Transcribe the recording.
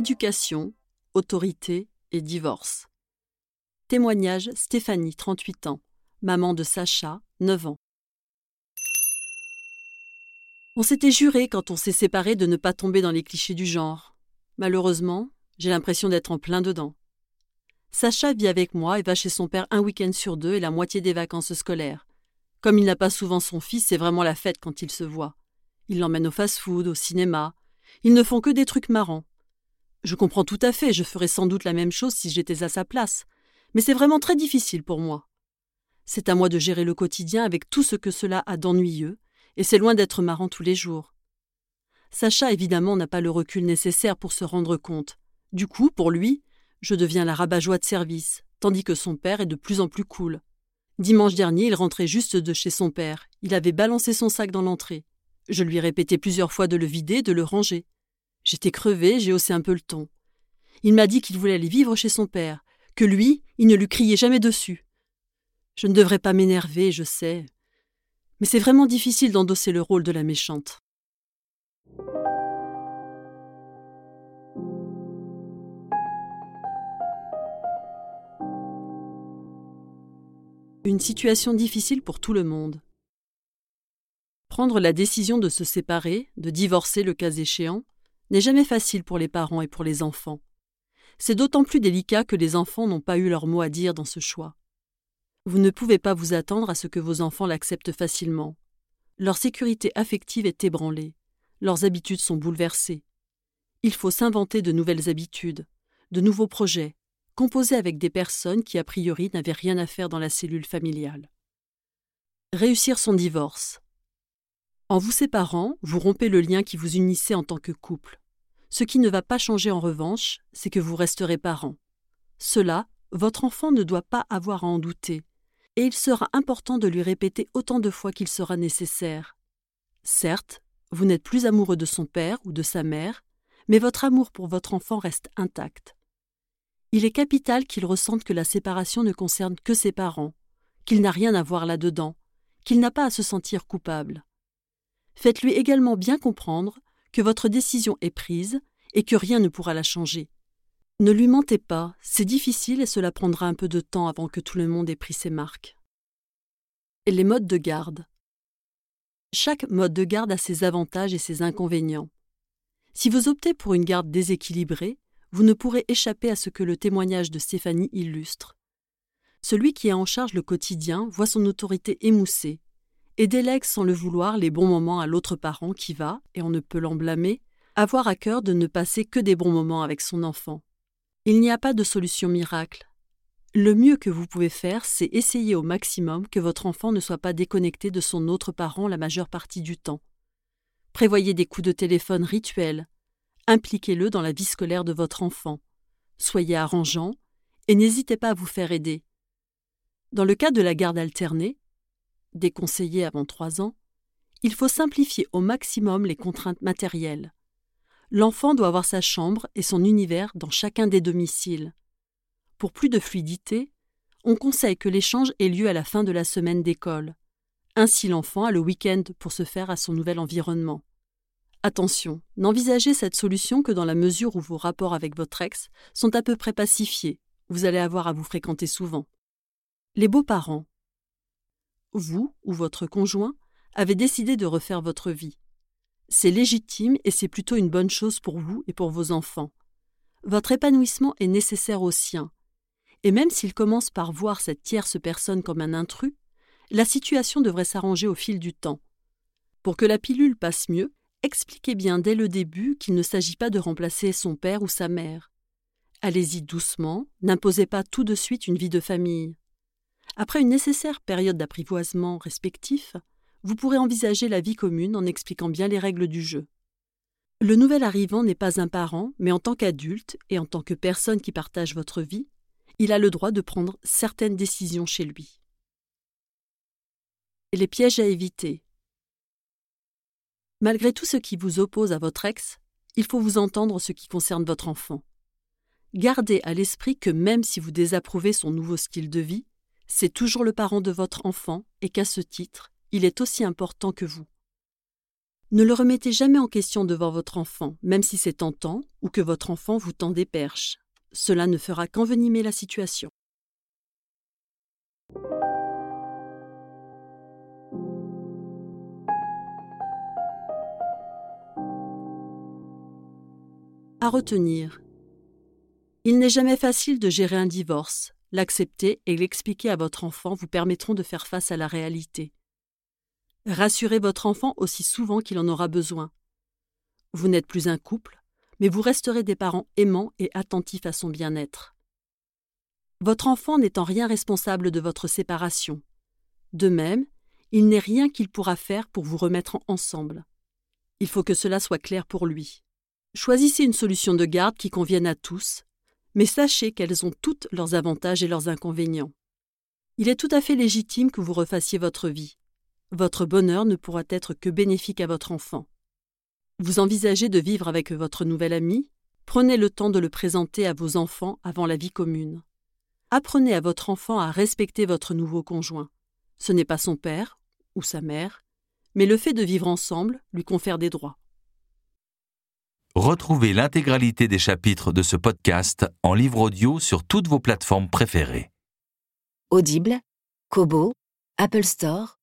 Éducation, autorité et divorce. Témoignage Stéphanie, 38 ans, maman de Sacha, 9 ans. On s'était juré quand on s'est séparés de ne pas tomber dans les clichés du genre. Malheureusement, j'ai l'impression d'être en plein dedans. Sacha vit avec moi et va chez son père un week-end sur deux et la moitié des vacances scolaires. Comme il n'a pas souvent son fils, c'est vraiment la fête quand ils se voient. Il l'emmène au fast-food, au cinéma. Ils ne font que des trucs marrants. Je comprends tout à fait, je ferais sans doute la même chose si j'étais à sa place. Mais c'est vraiment très difficile pour moi. C'est à moi de gérer le quotidien avec tout ce que cela a d'ennuyeux, et c'est loin d'être marrant tous les jours. Sacha, évidemment, n'a pas le recul nécessaire pour se rendre compte. Du coup, pour lui, je deviens la rabat-joie de service, tandis que son père est de plus en plus cool. Dimanche dernier, il rentrait juste de chez son père. Il avait balancé son sac dans l'entrée. Je lui ai répété plusieurs fois de le vider, de le ranger. J'étais crevé, j'ai haussé un peu le ton. Il m'a dit qu'il voulait aller vivre chez son père, que lui, il ne lui criait jamais dessus. Je ne devrais pas m'énerver, je sais. Mais c'est vraiment difficile d'endosser le rôle de la méchante. Une situation difficile pour tout le monde. Prendre la décision de se séparer, de divorcer le cas échéant, n'est jamais facile pour les parents et pour les enfants. C'est d'autant plus délicat que les enfants n'ont pas eu leur mot à dire dans ce choix. Vous ne pouvez pas vous attendre à ce que vos enfants l'acceptent facilement. Leur sécurité affective est ébranlée, leurs habitudes sont bouleversées. Il faut s'inventer de nouvelles habitudes, de nouveaux projets, composer avec des personnes qui a priori n'avaient rien à faire dans la cellule familiale. Réussir son divorce. En vous séparant, vous rompez le lien qui vous unissait en tant que couple. Ce qui ne va pas changer en revanche, c'est que vous resterez parents. Cela, votre enfant ne doit pas avoir à en douter, et il sera important de lui répéter autant de fois qu'il sera nécessaire. Certes, vous n'êtes plus amoureux de son père ou de sa mère, mais votre amour pour votre enfant reste intact. Il est capital qu'il ressente que la séparation ne concerne que ses parents, qu'il n'a rien à voir là-dedans, qu'il n'a pas à se sentir coupable. Faites-lui également bien comprendre que votre décision est prise et que rien ne pourra la changer. Ne lui mentez pas, c'est difficile et cela prendra un peu de temps avant que tout le monde ait pris ses marques. Les modes de garde. Chaque mode de garde a ses avantages et ses inconvénients. Si vous optez pour une garde déséquilibrée, vous ne pourrez échapper à ce que le témoignage de Stéphanie illustre. Celui qui a en charge le quotidien voit son autorité émoussée, et délègue sans le vouloir les bons moments à l'autre parent qui va, et on ne peut l'en blâmer, avoir à cœur de ne passer que des bons moments avec son enfant. Il n'y a pas de solution miracle. Le mieux que vous pouvez faire, c'est essayer au maximum que votre enfant ne soit pas déconnecté de son autre parent la majeure partie du temps. Prévoyez des coups de téléphone rituels. Impliquez-le dans la vie scolaire de votre enfant. Soyez arrangeant et n'hésitez pas à vous faire aider. Dans le cas de la garde alternée, déconseillé avant trois ans, il faut simplifier au maximum les contraintes matérielles. L'enfant doit avoir sa chambre et son univers dans chacun des domiciles. Pour plus de fluidité, on conseille que l'échange ait lieu à la fin de la semaine d'école. Ainsi l'enfant a le week-end pour se faire à son nouvel environnement. Attention, n'envisagez cette solution que dans la mesure où vos rapports avec votre ex sont à peu près pacifiés. Vous allez avoir à vous fréquenter souvent. Les beaux-parents, vous ou votre conjoint avez décidé de refaire votre vie. C'est légitime et c'est plutôt une bonne chose pour vous et pour vos enfants. Votre épanouissement est nécessaire au sien. Et même s'il commence par voir cette tierce personne comme un intrus, la situation devrait s'arranger au fil du temps. Pour que la pilule passe mieux, expliquez bien dès le début qu'il ne s'agit pas de remplacer son père ou sa mère. Allez-y doucement, n'imposez pas tout de suite une vie de famille. Après une nécessaire période d'apprivoisement respectif, vous pourrez envisager la vie commune en expliquant bien les règles du jeu. Le nouvel arrivant n'est pas un parent, mais en tant qu'adulte et en tant que personne qui partage votre vie, il a le droit de prendre certaines décisions chez lui. les pièges à éviter. Malgré tout ce qui vous oppose à votre ex, il faut vous entendre ce qui concerne votre enfant. Gardez à l'esprit que même si vous désapprouvez son nouveau style de vie, c'est toujours le parent de votre enfant et qu'à ce titre, il est aussi important que vous. Ne le remettez jamais en question devant votre enfant, même si c'est tentant ou que votre enfant vous tend des perches. Cela ne fera qu'envenimer la situation. À retenir. Il n'est jamais facile de gérer un divorce. L'accepter et l'expliquer à votre enfant vous permettront de faire face à la réalité. Rassurez votre enfant aussi souvent qu'il en aura besoin. Vous n'êtes plus un couple, mais vous resterez des parents aimants et attentifs à son bien-être. Votre enfant n'est en rien responsable de votre séparation. De même, il n'est rien qu'il pourra faire pour vous remettre ensemble. Il faut que cela soit clair pour lui. Choisissez une solution de garde qui convienne à tous, mais sachez qu'elles ont toutes leurs avantages et leurs inconvénients. Il est tout à fait légitime que vous refassiez votre vie. Votre bonheur ne pourra être que bénéfique à votre enfant. Vous envisagez de vivre avec votre nouvel ami Prenez le temps de le présenter à vos enfants avant la vie commune. Apprenez à votre enfant à respecter votre nouveau conjoint. Ce n'est pas son père ou sa mère, mais le fait de vivre ensemble lui confère des droits. Retrouvez l'intégralité des chapitres de ce podcast en livre audio sur toutes vos plateformes préférées. Audible, Kobo, Apple Store